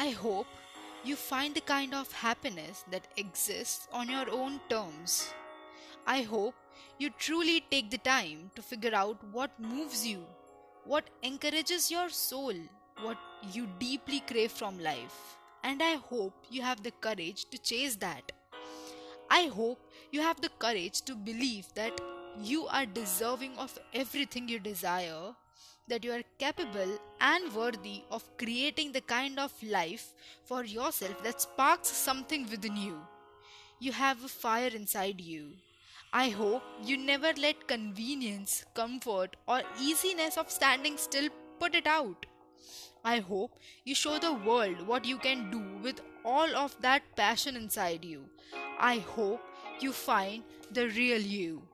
I hope you find the kind of happiness that exists on your own terms. I hope you truly take the time to figure out what moves you, what encourages your soul, what you deeply crave from life. And I hope you have the courage to chase that. I hope you have the courage to believe that you are deserving of everything you desire, that you are capable and worthy of creating the kind of life for yourself that sparks something within you. You have a fire inside you. I hope you never let convenience, comfort, or easiness of standing still put it out. I hope you show the world what you can do with all of that passion inside you. I hope you find the real you.